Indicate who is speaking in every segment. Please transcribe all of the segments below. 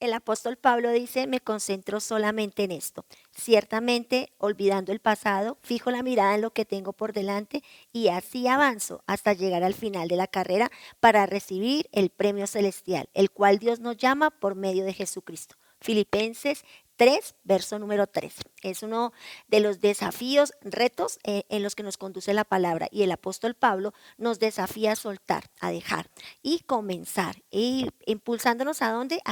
Speaker 1: el apóstol Pablo dice, me concentro solamente en esto. Ciertamente, olvidando el pasado, fijo la mirada en lo que tengo por delante y así avanzo hasta llegar al final de la carrera para recibir el premio celestial, el cual Dios nos llama por medio de Jesucristo. Filipenses 3, verso número 3. Es uno de los desafíos, retos eh, en los que nos conduce la palabra. Y el apóstol Pablo nos desafía a soltar, a dejar y comenzar. Y impulsándonos a dónde?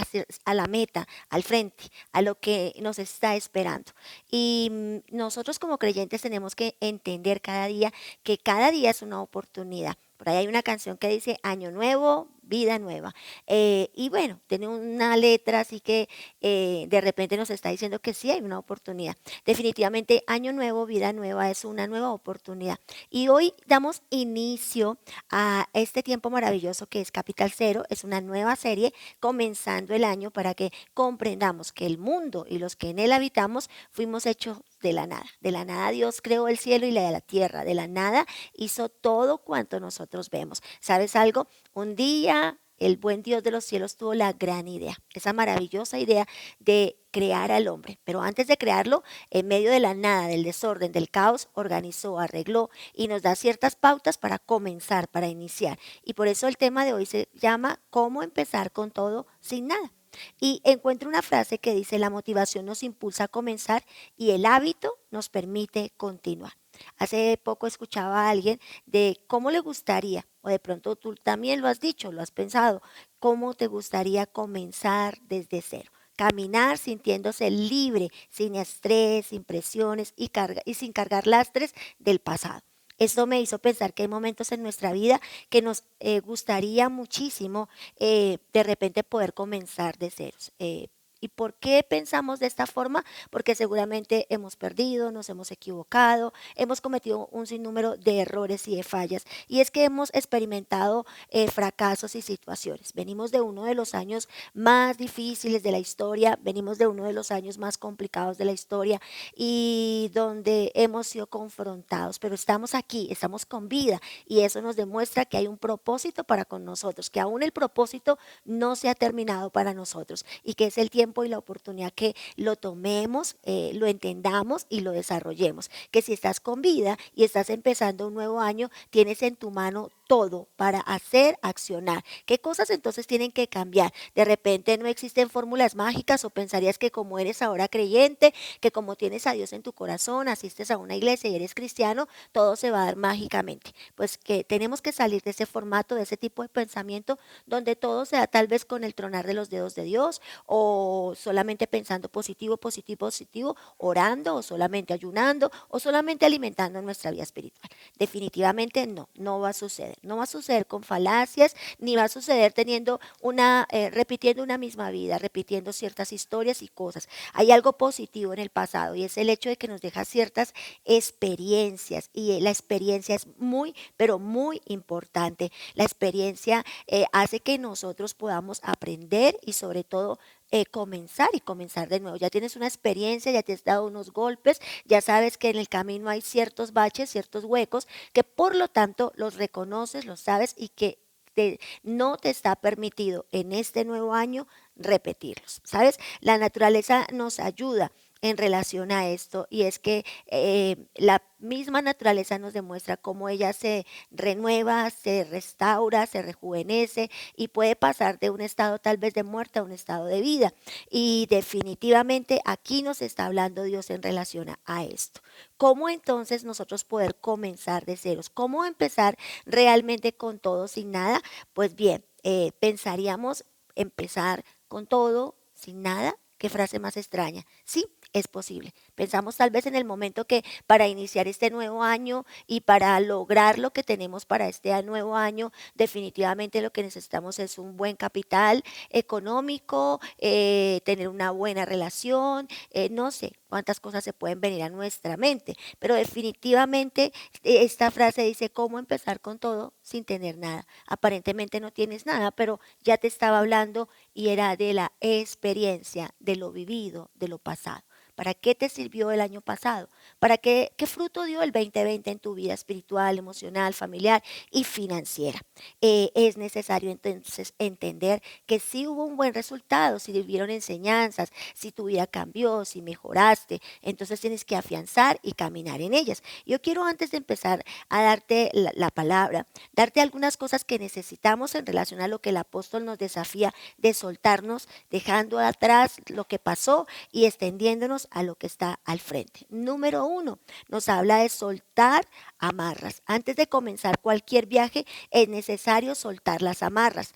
Speaker 1: a la meta, al frente, a lo que nos está esperando. Y mm, nosotros como creyentes tenemos que entender cada día que cada día es una oportunidad. Por ahí hay una canción que dice Año Nuevo, vida nueva. Eh, y bueno, tiene una letra así que eh, de repente nos está diciendo que sí hay una oportunidad. Definitivamente, año nuevo, vida nueva es una nueva oportunidad. Y hoy damos inicio a este tiempo maravilloso que es Capital Cero. Es una nueva serie comenzando el año para que comprendamos que el mundo y los que en él habitamos fuimos hechos de la nada. De la nada Dios creó el cielo y la tierra. De la nada hizo todo cuanto nosotros vemos. ¿Sabes algo? Un día el buen Dios de los cielos tuvo la gran idea, esa maravillosa idea de crear al hombre. Pero antes de crearlo, en medio de la nada, del desorden, del caos, organizó, arregló y nos da ciertas pautas para comenzar, para iniciar. Y por eso el tema de hoy se llama ¿Cómo empezar con todo sin nada? Y encuentro una frase que dice, la motivación nos impulsa a comenzar y el hábito nos permite continuar. Hace poco escuchaba a alguien de cómo le gustaría, o de pronto tú también lo has dicho, lo has pensado, cómo te gustaría comenzar desde cero. Caminar sintiéndose libre, sin estrés, sin presiones y, y sin cargar lastres del pasado. Esto me hizo pensar que hay momentos en nuestra vida que nos eh, gustaría muchísimo eh, de repente poder comenzar de ceros. Eh, ¿Y por qué pensamos de esta forma? Porque seguramente hemos perdido, nos hemos equivocado, hemos cometido un sinnúmero de errores y de fallas. Y es que hemos experimentado eh, fracasos y situaciones. Venimos de uno de los años más difíciles de la historia, venimos de uno de los años más complicados de la historia y donde hemos sido confrontados. Pero estamos aquí, estamos con vida y eso nos demuestra que hay un propósito para con nosotros, que aún el propósito no se ha terminado para nosotros y que es el tiempo y la oportunidad que lo tomemos, eh, lo entendamos y lo desarrollemos. Que si estás con vida y estás empezando un nuevo año, tienes en tu mano todo para hacer, accionar. ¿Qué cosas entonces tienen que cambiar? De repente no existen fórmulas mágicas o pensarías que como eres ahora creyente, que como tienes a Dios en tu corazón, asistes a una iglesia y eres cristiano, todo se va a dar mágicamente. Pues que tenemos que salir de ese formato, de ese tipo de pensamiento, donde todo sea tal vez con el tronar de los dedos de Dios o solamente pensando positivo, positivo, positivo, orando o solamente ayunando o solamente alimentando nuestra vida espiritual. Definitivamente no, no va a suceder. No va a suceder con falacias, ni va a suceder teniendo una, eh, repitiendo una misma vida, repitiendo ciertas historias y cosas. Hay algo positivo en el pasado y es el hecho de que nos deja ciertas experiencias y la experiencia es muy, pero muy importante. La experiencia eh, hace que nosotros podamos aprender y sobre todo eh, comenzar y comenzar de nuevo. Ya tienes una experiencia, ya te has dado unos golpes, ya sabes que en el camino hay ciertos baches, ciertos huecos, que por lo tanto los reconoces, los sabes y que no te está permitido en este nuevo año repetirlos. ¿Sabes? La naturaleza nos ayuda en relación a esto y es que eh, la misma naturaleza nos demuestra cómo ella se renueva, se restaura, se rejuvenece y puede pasar de un estado tal vez de muerte a un estado de vida. Y definitivamente aquí nos está hablando Dios en relación a, esto. ¿Cómo entonces nosotros poder comenzar de ceros? ¿Cómo empezar realmente con todo sin nada? Pues bien, eh, pensaríamos empezar con todo sin nada. Qué frase más extraña. Sí, es posible. Pensamos tal vez en el momento que para iniciar este nuevo año y para lograr lo que tenemos para este nuevo año, definitivamente lo que necesitamos es un buen capital económico, eh, tener una buena relación, eh, no sé cuántas cosas se pueden venir a nuestra mente, pero definitivamente eh, esta frase dice cómo empezar con todo sin tener nada. Aparentemente no tienes nada, pero ya te estaba hablando y era de la experiencia, de lo vivido, de lo pasado. ¿Para qué te sirvió el año pasado? ¿Para qué, qué fruto dio el 2020 en tu vida espiritual, emocional, familiar y financiera? Eh, es necesario entonces entender que sí hubo un buen resultado, si vivieron enseñanzas, si tu vida cambió, si mejoraste, entonces tienes que afianzar y caminar en ellas. Yo quiero antes de empezar a darte la, la palabra, darte algunas cosas que necesitamos en relación a lo que el apóstol nos desafía de soltarnos, dejando atrás lo que pasó y extendiéndonos a lo que está al frente. Número uno, nos habla de soltar amarras. Antes de comenzar cualquier viaje es necesario soltar las amarras.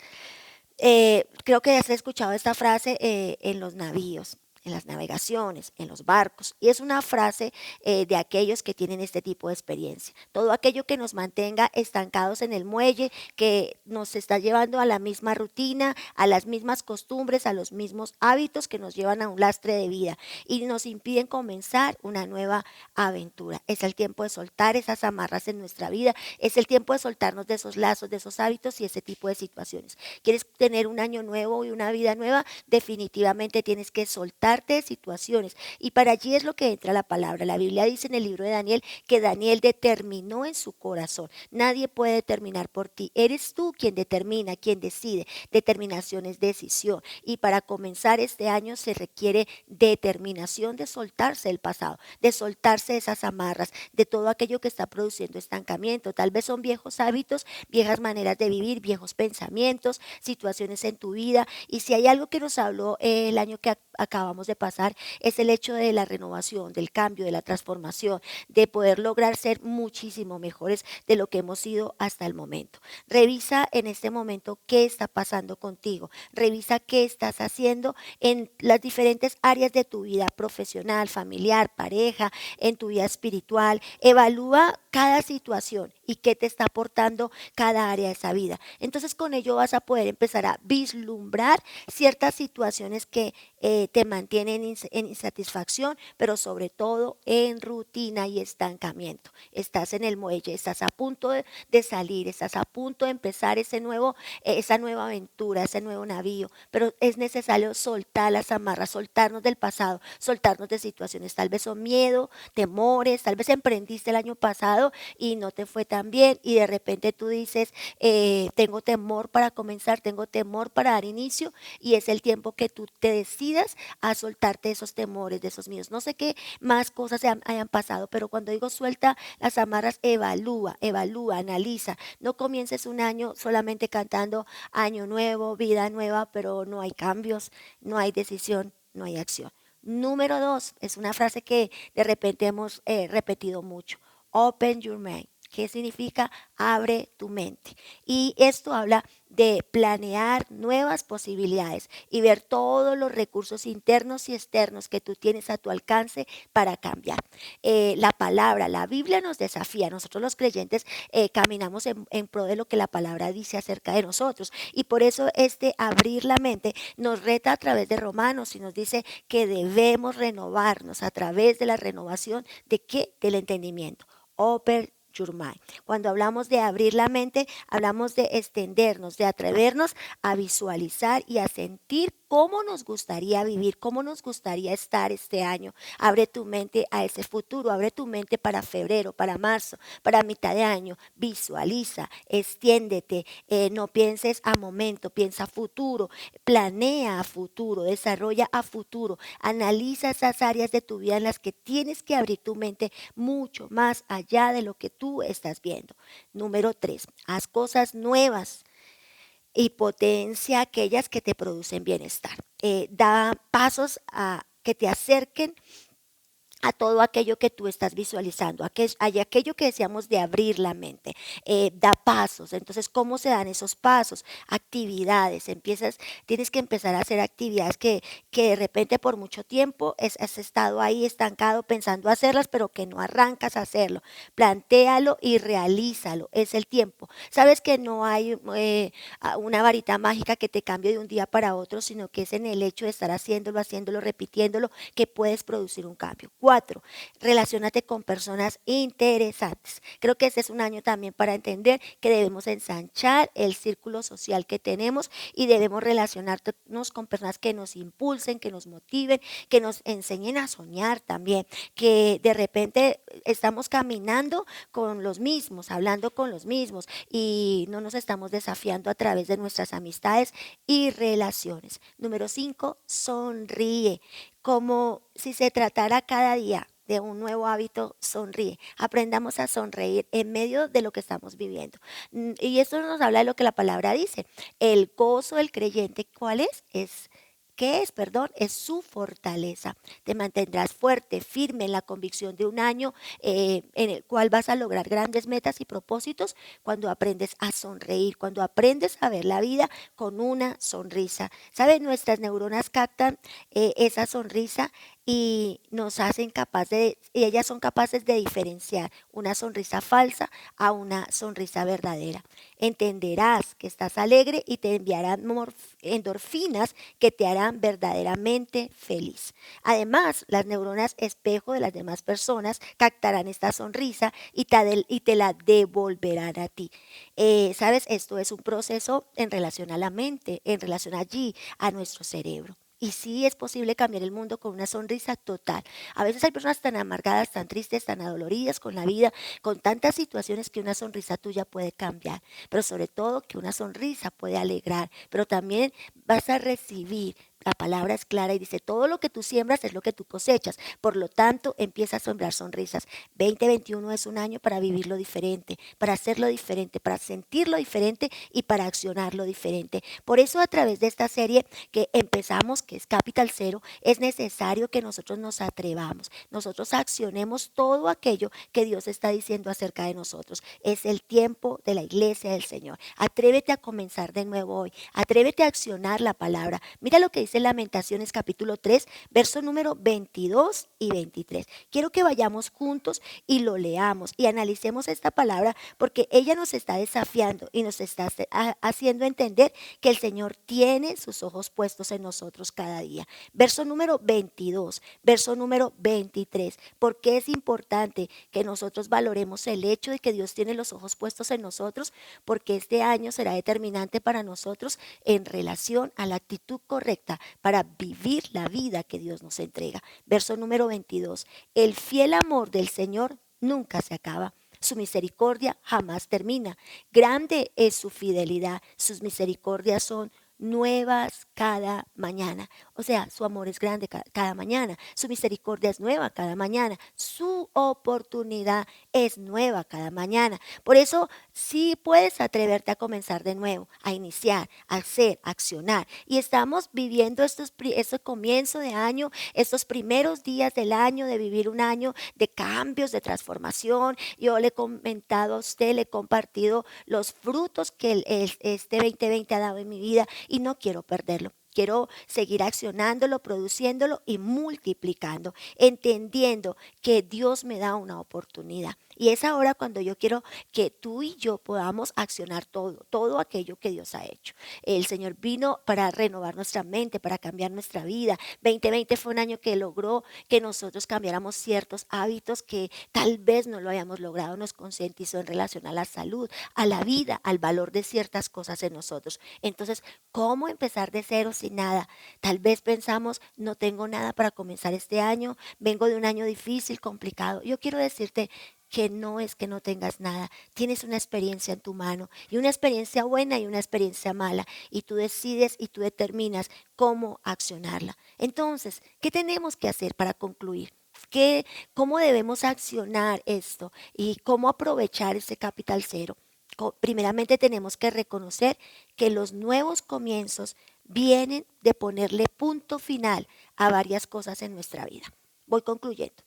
Speaker 1: Eh, creo que ya has escuchado esta frase eh, en los navíos en las navegaciones, en los barcos. Y es una frase eh, de aquellos que tienen este tipo de experiencia. Todo aquello que nos mantenga estancados en el muelle, que nos está llevando a la misma rutina, a las mismas costumbres, a los mismos hábitos que nos llevan a un lastre de vida y nos impiden comenzar una nueva aventura. Es el tiempo de soltar esas amarras en nuestra vida, es el tiempo de soltarnos de esos lazos, de esos hábitos y ese tipo de situaciones. ¿Quieres tener un año nuevo y una vida nueva? Definitivamente tienes que soltar de situaciones. Y para allí es lo que entra la palabra. La Biblia dice en el libro de Daniel que Daniel determinó en su corazón. Nadie puede determinar por ti. Eres tú quien determina, quien decide. Determinación es decisión. Y para comenzar este año se requiere determinación de soltarse el pasado, de soltarse esas amarras, de todo aquello que está produciendo estancamiento. Tal vez son viejos hábitos, viejas maneras de vivir, viejos pensamientos, situaciones en tu vida. Y si hay algo que nos habló el año que acabamos de pasar es el hecho de la renovación, del cambio, de la transformación, de poder lograr ser muchísimo mejores de lo que hemos sido hasta el momento. Revisa en este momento qué está pasando contigo. Revisa qué estás haciendo en las diferentes áreas de tu vida profesional, familiar, pareja, en tu vida espiritual. Evalúa cada situación y qué te está aportando cada área de esa vida. Entonces con ello vas a poder empezar a vislumbrar ciertas situaciones que eh, te mantienen en insatisfacción, pero sobre todo en rutina y estancamiento. Estás en el muelle, estás a punto de, salir, estás a punto de empezar ese nuevo, eh, esa nueva aventura, ese nuevo navío, pero es necesario soltar las amarras, soltarnos del pasado, soltarnos de situaciones, tal vez son miedo, temores, tal vez emprendiste el año pasado y no te fue tan bien y de repente tú dices, eh, tengo temor para comenzar, tengo temor para dar inicio y es el tiempo que tú te decidas a soltarte de esos temores, de esos miedos. No sé qué más cosas hayan pasado, pero cuando digo suelta las amarras, evalúa, evalúa, analiza. No comiences un año solamente cantando año nuevo, vida nueva, pero no hay cambios, no hay decisión, no hay acción. Número dos, es una frase que de repente hemos eh, repetido mucho. Open your mind. ¿Qué significa? Abre tu mente. Y esto habla de planear nuevas posibilidades y ver todos los recursos internos y externos que tú tienes a tu alcance para cambiar. Eh, la palabra, la Biblia nos desafía. Nosotros los creyentes eh, caminamos en, en pro de lo que la palabra dice acerca de nosotros. Y por eso este abrir la mente nos reta a través de Romanos y nos dice que debemos renovarnos a través de la renovación de qué? Del entendimiento. Cuando hablamos de abrir la mente, hablamos de extendernos, de atrevernos a visualizar y a sentir cómo nos gustaría vivir, cómo nos gustaría estar este año. Abre tu mente a ese futuro, abre tu mente para febrero, para marzo, para mitad de año. Visualiza, extiéndete, eh, no pienses a momento, piensa futuro, planea a futuro, desarrolla a futuro, analiza esas áreas de tu vida en las que tienes que abrir tu mente mucho más allá de lo que tú estás viendo. Número tres, haz cosas nuevas y potencia aquellas que te producen bienestar. Eh, da pasos a, que te acerquen a todo aquello que tú estás visualizando, a aquello que decíamos de abrir la mente, eh, da pasos. Entonces, ¿cómo se dan esos pasos? Actividades, empiezas, tienes que empezar a hacer actividades que, que de repente por mucho tiempo has estado ahí estancado pensando hacerlas, pero que no arrancas a hacerlo. Plantéalo y realízalo, es el tiempo. Sabes que no hay eh, una varita mágica que te cambie de un día para otro, sino que es en el hecho de estar haciéndolo, haciéndolo, repitiéndolo, que puedes producir un cambio Cuatro, relacionate con personas interesantes. Creo que este es un año también para entender que debemos ensanchar el círculo social que tenemos y debemos relacionarnos con personas que nos impulsen, que nos motiven, que nos enseñen a soñar también, que de repente estamos caminando con los mismos, hablando con los mismos y no nos estamos desafiando a través de nuestras amistades y relaciones. Número cinco, sonríe como si se tratara cada día de un nuevo hábito, sonríe. Aprendamos a sonreír en medio de lo que estamos viviendo. Y esto nos habla de lo que la palabra dice. El gozo del creyente, ¿cuál es? Es ¿Qué es? Perdón, es su fortaleza. Te mantendrás fuerte, firme en la convicción de un año eh, en el cual vas a lograr grandes metas y propósitos cuando aprendes a sonreír, cuando aprendes a ver la vida con una sonrisa. ¿Sabes? Nuestras neuronas captan eh, esa sonrisa y nos hacen capaces y ellas son capaces de diferenciar una sonrisa falsa a una sonrisa verdadera. Entenderás que estás alegre y te enviarán endorfinas que te harán verdaderamente feliz. Además, las neuronas espejo de las demás personas captarán esta sonrisa y te, la devolverán a ti. Eh, Sabes, esto es un proceso en relación a la mente, en relación allí a nuestro cerebro. Y sí es posible cambiar el mundo con una sonrisa total. A veces hay personas tan amargadas, tan tristes, tan adoloridas con la vida, con tantas situaciones que una sonrisa tuya puede cambiar. Pero sobre todo que una sonrisa puede alegrar. Pero también vas a recibir la palabra es clara y dice, todo lo que tú siembras es lo que tú cosechas. Por lo tanto, empieza a sembrar sonrisas. 2021 es un año para vivirlo diferente, para hacerlo diferente, para sentirlo diferente y para accionarlo diferente. Por eso a través de esta serie que empezamos, que es Capital Cero, es necesario que nosotros nos atrevamos, nosotros accionemos todo aquello que Dios está diciendo acerca de nosotros. Es el tiempo de la iglesia del Señor. Atrévete a comenzar de nuevo hoy. Atrévete a accionar la palabra. Mira lo que dice Lamentaciones capítulo 3, verso número 22 y 23. Quiero que vayamos juntos y lo leamos y analicemos esta palabra porque ella nos está desafiando y nos está haciendo entender que el Señor tiene sus ojos puestos en nosotros cada día. Verso número 22, verso número 23. porque es importante que nosotros valoremos el hecho de que Dios tiene los ojos puestos en nosotros? Porque este año será determinante para nosotros en relación a la actitud correcta para vivir la vida que Dios nos entrega. Verso número 22. El fiel amor del Señor nunca se acaba. Su misericordia jamás termina. Grande es su fidelidad. Sus misericordias son nuevas cada mañana. O sea, su amor es grande cada mañana, su misericordia es nueva cada mañana, su oportunidad es nueva cada mañana. Por eso, sí puedes atreverte a comenzar de nuevo, a iniciar, a hacer, a accionar. Y estamos viviendo estos, este comienzo de año, estos primeros días del año, de vivir un año de cambios, de transformación. Yo le he comentado a usted, le he compartido los frutos que este 2020 ha dado en mi vida y no quiero perderlo. Quiero seguir accionándolo, produciéndolo y multiplicando, entendiendo que Dios me da una oportunidad. Y es ahora cuando yo quiero que tú y yo podamos accionar todo, todo aquello que Dios ha hecho. El Señor vino para renovar nuestra mente, para cambiar nuestra vida. 2020 fue un año que logró que nosotros cambiáramos ciertos hábitos que tal vez no lo hayamos logrado. Nos concientizó en relación a la salud, a la vida, al valor de ciertas cosas en nosotros. Entonces, ¿cómo empezar de cero sin nada? Tal vez pensamos, no tengo nada para comenzar este año, vengo de un año difícil, complicado. Yo quiero decirte que no es que no tengas nada, tienes una experiencia en tu mano y una experiencia buena y una experiencia mala y tú decides y tú determinas cómo accionarla. Entonces, ¿qué tenemos que hacer para concluir? ¿Qué, ¿Cómo debemos accionar esto y cómo aprovechar ese capital cero? Primeramente tenemos que reconocer que los nuevos comienzos vienen de ponerle punto final a varias cosas en nuestra vida. Voy concluyendo.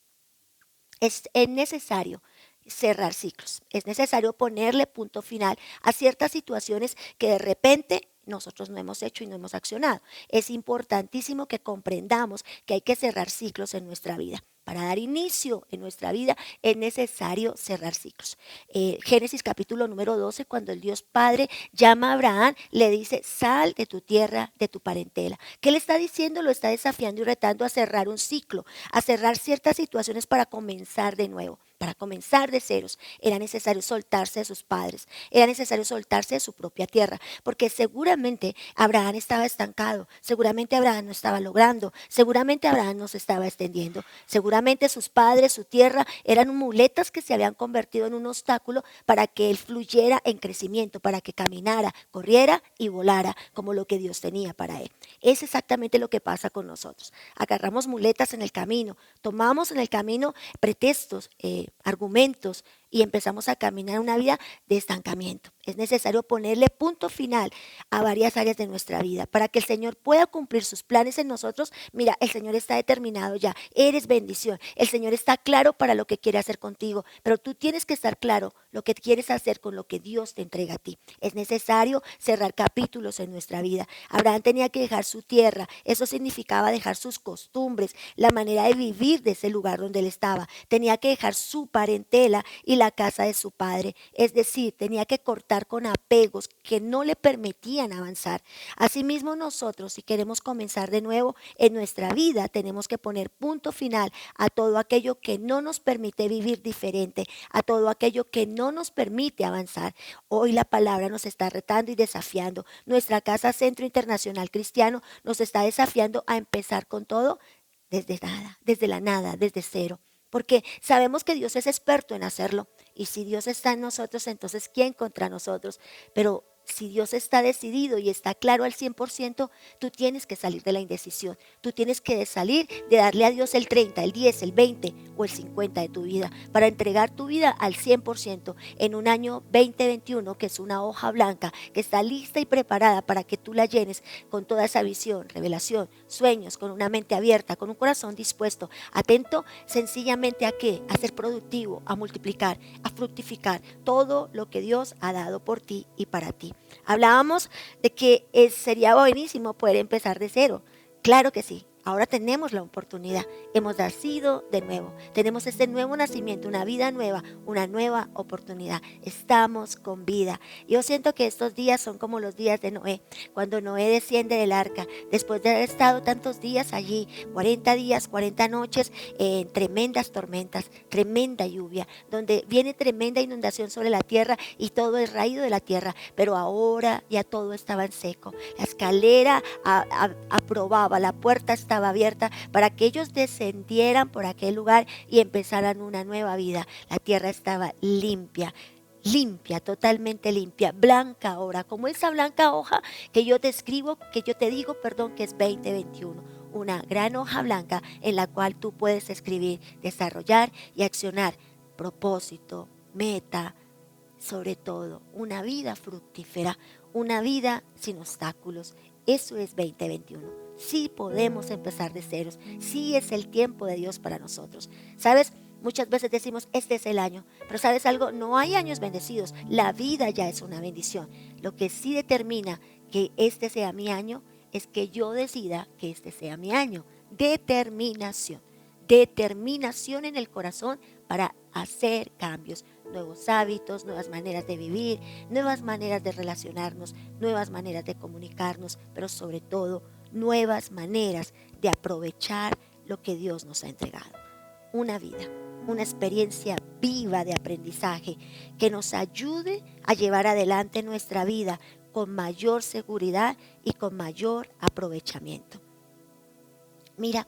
Speaker 1: Es, es necesario cerrar ciclos. Es necesario ponerle punto final a ciertas situaciones que de repente nosotros no hemos hecho y no hemos accionado. Es importantísimo que comprendamos que hay que cerrar ciclos en nuestra vida. para dar inicio en nuestra vida, es necesario cerrar ciclos. Eh, Génesis capítulo número 12, cuando el Dios Padre llama a Abraham, le dice, sal de tu tierra, de tu parentela. ¿Qué le está diciendo? Lo está desafiando y retando a cerrar un ciclo, a cerrar ciertas situaciones para comenzar de nuevo para comenzar de ceros, era necesario soltarse de sus padres, era necesario soltarse de su propia tierra, porque seguramente Abraham estaba estancado, seguramente Abraham no estaba logrando, seguramente Abraham no se estaba extendiendo, seguramente sus padres, su tierra, eran muletas que se habían convertido en un obstáculo para que él fluyera en crecimiento, para que caminara, corriera y volara como lo que Dios tenía para él. Es exactamente lo que pasa con nosotros. Agarramos muletas en el camino, tomamos en el camino pretextos, eh, argumentos y empezamos a caminar una vida de estancamiento. Es necesario ponerle punto final a varias áreas de nuestra vida para que el Señor pueda cumplir sus planes en nosotros. Mira, el Señor está determinado ya, eres bendición. El Señor está claro para lo que quiere hacer contigo, pero tú tienes que estar claro lo que quieres hacer con lo que Dios te entrega a ti. Es necesario cerrar capítulos en nuestra vida. Abraham tenía que dejar su tierra, eso significaba dejar sus costumbres, la manera de vivir de ese lugar donde él estaba. Tenía que dejar su parentela y la casa de su padre. Es decir, tenía que cortar con apegos que no le permitían avanzar. Asimismo nosotros, si queremos comenzar de nuevo en nuestra vida, tenemos que poner punto final a todo aquello que no nos permite vivir diferente, a todo aquello que no nos permite avanzar. Hoy la palabra nos está retando y desafiando. Nuestra casa Centro Internacional Cristiano nos está desafiando a empezar con todo desde nada, desde la nada, desde cero porque sabemos que Dios es experto en hacerlo. Y si Dios está en nosotros, entonces ¿quién contra nosotros? Pero si Dios está decidido y está claro al 100%, tú tienes que salir de la indecisión. Tú tienes que salir de darle a Dios el 30, el 10, el 20 o el 50 de tu vida para entregar tu vida al 100% en un año 2021 que es una hoja blanca que está lista y preparada para que tú la llenes con toda esa visión, revelación, sueños, con una mente abierta, con un corazón dispuesto, atento sencillamente a qué? A ser productivo, a multiplicar, a fructificar todo lo que Dios ha dado por ti y para ti. Hablábamos de que sería buenísimo poder empezar de cero. Claro que sí, Ahora tenemos la oportunidad. Hemos nacido de nuevo. Tenemos este nuevo nacimiento, una vida nueva, una nueva oportunidad. Estamos con vida. Yo siento que estos días son como los días de Noé, cuando Noé desciende del arca, después de haber estado tantos días allí, 40 días, 40 noches, en tremendas tormentas, tremenda lluvia, donde viene tremenda inundación sobre la tierra y todo es raído de la tierra. Pero ahora ya todo estaba en seco. La escalera aprobaba, la puerta estaba estaba abierta para que ellos descendieran por aquel lugar y empezaran una nueva vida. La tierra estaba limpia, limpia, totalmente limpia, blanca ahora, como esa blanca hoja que yo te escribo, que yo te digo, perdón, que es 2021. Una gran hoja blanca en la cual tú puedes escribir, desarrollar y accionar propósito, meta, sobre todo una vida fructífera, una vida sin obstáculos. Eso es 2021 sí podemos empezar de ceros, sí es el tiempo de Dios para nosotros. ¿Sabes? Muchas veces decimos, este es el año, pero sabes algo, no hay años bendecidos, la vida ya es una bendición. Lo que sí determina que este sea mi año es que yo decida que este sea mi año. Determinación, determinación en el corazón para hacer cambios, nuevos hábitos, nuevas maneras de vivir, nuevas maneras de relacionarnos, nuevas maneras de comunicarnos, pero sobre todo nuevas maneras de aprovechar lo que Dios nos ha entregado. Una vida, una experiencia viva de aprendizaje que nos ayude a llevar adelante nuestra vida con mayor seguridad y con mayor aprovechamiento. Mira,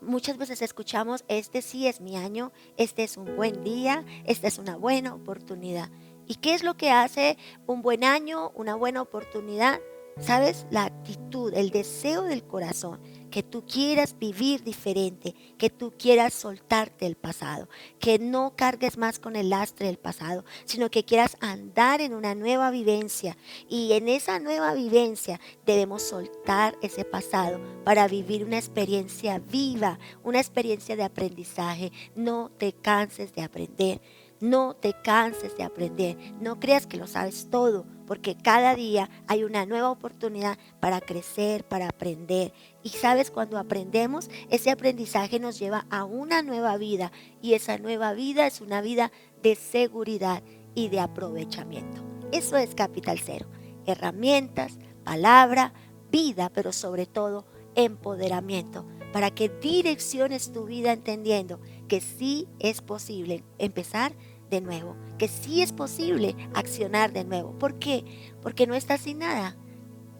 Speaker 1: muchas veces escuchamos, este sí es mi año, este es un buen día, esta es una buena oportunidad. ¿Y qué es lo que hace un buen año, una buena oportunidad? ¿Sabes? La actitud, el deseo del corazón, que tú quieras vivir diferente, que tú quieras soltarte el pasado, que no cargues más con el lastre del pasado, sino que quieras andar en una nueva vivencia. Y en esa nueva vivencia debemos soltar ese pasado para vivir una experiencia viva, una experiencia de aprendizaje. No te canses de aprender. No te canses de aprender. No creas que lo sabes todo, porque cada día hay una nueva oportunidad para crecer, para aprender. Y sabes, cuando aprendemos, ese aprendizaje nos lleva a una nueva vida. Y esa nueva vida es una vida de seguridad y de aprovechamiento. Eso es Capital Cero. Herramientas, palabra, vida, pero sobre todo empoderamiento, para que direcciones tu vida entendiendo que sí es posible empezar de nuevo, que sí es posible accionar de nuevo. ¿Por qué? Porque no estás sin nada.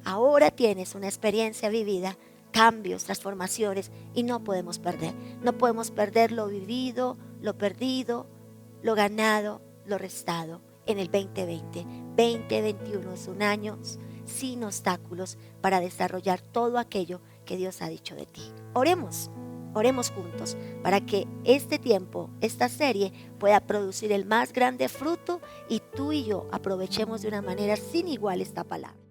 Speaker 1: Ahora tienes una experiencia vivida, cambios, transformaciones y no podemos perder. No podemos perder lo vivido, lo perdido, lo ganado, lo restado en el 2020. 2021 es un año sin obstáculos para desarrollar todo aquello que Dios ha dicho de ti. Oremos. Oremos juntos para que este tiempo, esta serie, pueda producir el más grande fruto y tú y yo aprovechemos de una manera sin igual esta palabra.